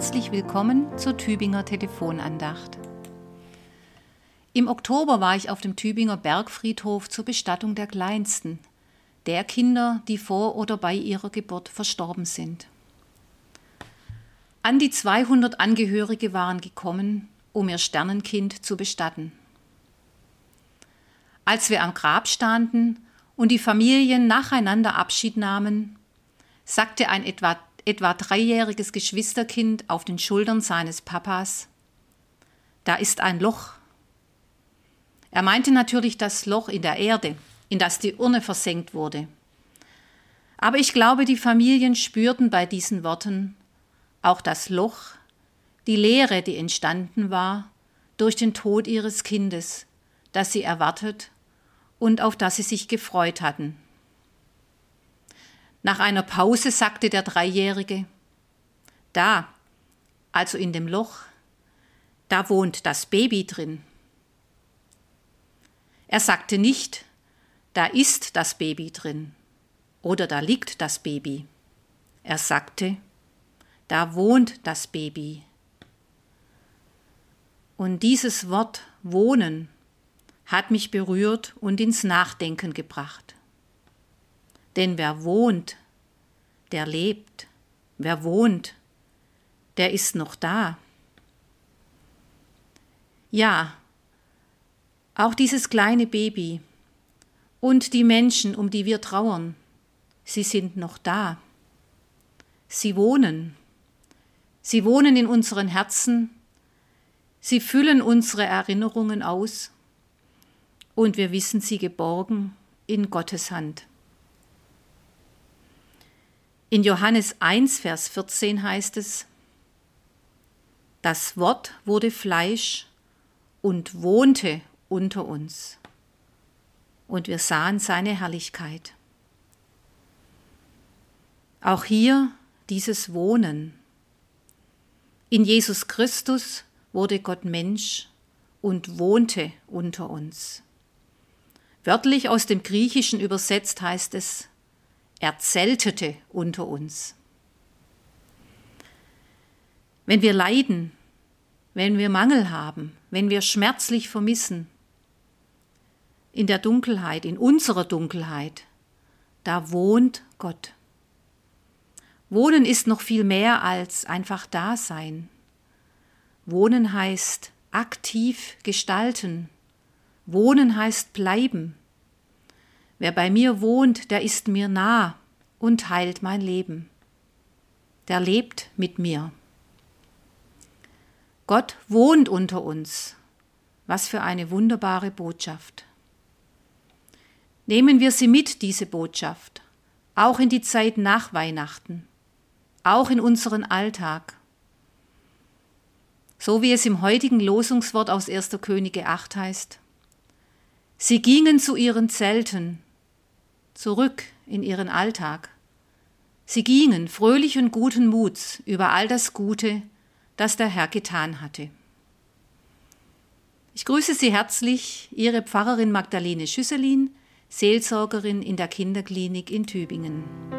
herzlich willkommen zur Tübinger Telefonandacht. Im Oktober war ich auf dem Tübinger Bergfriedhof zur Bestattung der Kleinsten, der Kinder, die vor oder bei ihrer Geburt verstorben sind. An die 200 Angehörige waren gekommen, um ihr Sternenkind zu bestatten. Als wir am Grab standen und die Familien nacheinander Abschied nahmen, sagte ein etwa etwa dreijähriges Geschwisterkind auf den Schultern seines Papas, da ist ein Loch. Er meinte natürlich das Loch in der Erde, in das die Urne versenkt wurde. Aber ich glaube, die Familien spürten bei diesen Worten auch das Loch, die Leere, die entstanden war durch den Tod ihres Kindes, das sie erwartet und auf das sie sich gefreut hatten. Nach einer Pause sagte der Dreijährige, da, also in dem Loch, da wohnt das Baby drin. Er sagte nicht, da ist das Baby drin oder da liegt das Baby. Er sagte, da wohnt das Baby. Und dieses Wort wohnen hat mich berührt und ins Nachdenken gebracht. Denn wer wohnt, der lebt. Wer wohnt, der ist noch da. Ja, auch dieses kleine Baby und die Menschen, um die wir trauern, sie sind noch da. Sie wohnen. Sie wohnen in unseren Herzen. Sie füllen unsere Erinnerungen aus. Und wir wissen sie geborgen in Gottes Hand. In Johannes 1, Vers 14 heißt es, Das Wort wurde Fleisch und wohnte unter uns, und wir sahen seine Herrlichkeit. Auch hier dieses Wohnen. In Jesus Christus wurde Gott Mensch und wohnte unter uns. Wörtlich aus dem Griechischen übersetzt heißt es er zeltete unter uns. Wenn wir leiden, wenn wir Mangel haben, wenn wir schmerzlich vermissen, in der Dunkelheit, in unserer Dunkelheit, da wohnt Gott. Wohnen ist noch viel mehr als einfach Dasein. Wohnen heißt aktiv gestalten. Wohnen heißt bleiben. Wer bei mir wohnt, der ist mir nah und heilt mein Leben. Der lebt mit mir. Gott wohnt unter uns. Was für eine wunderbare Botschaft. Nehmen wir sie mit, diese Botschaft, auch in die Zeit nach Weihnachten, auch in unseren Alltag. So wie es im heutigen Losungswort aus 1. Könige 8 heißt. Sie gingen zu ihren Zelten, zurück in ihren Alltag. Sie gingen fröhlich und guten Muts über all das Gute, das der Herr getan hatte. Ich grüße Sie herzlich, Ihre Pfarrerin Magdalene Schüsselin, Seelsorgerin in der Kinderklinik in Tübingen.